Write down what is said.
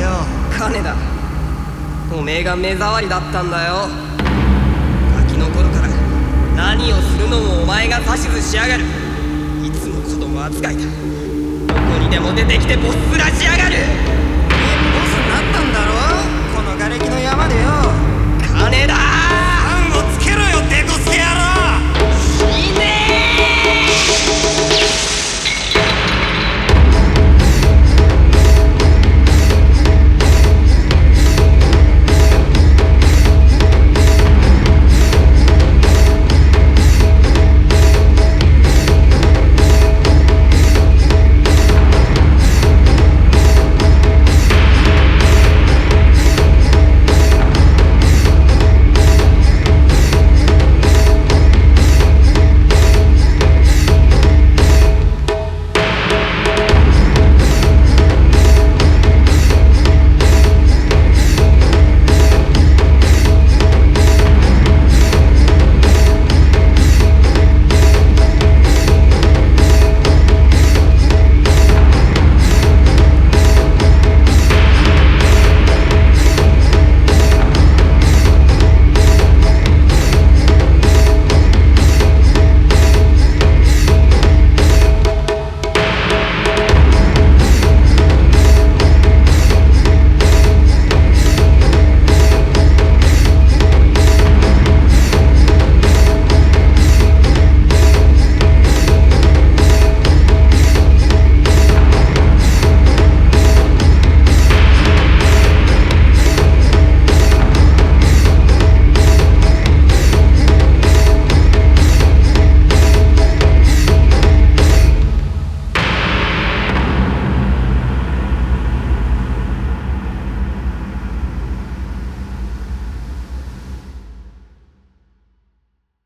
よ。金だ。おめえが目障りだったんだよ。ガキの頃から何をするのもお前が指図しやがる。いつも子供扱いだ。どこにでも出てきてボスらしやがる。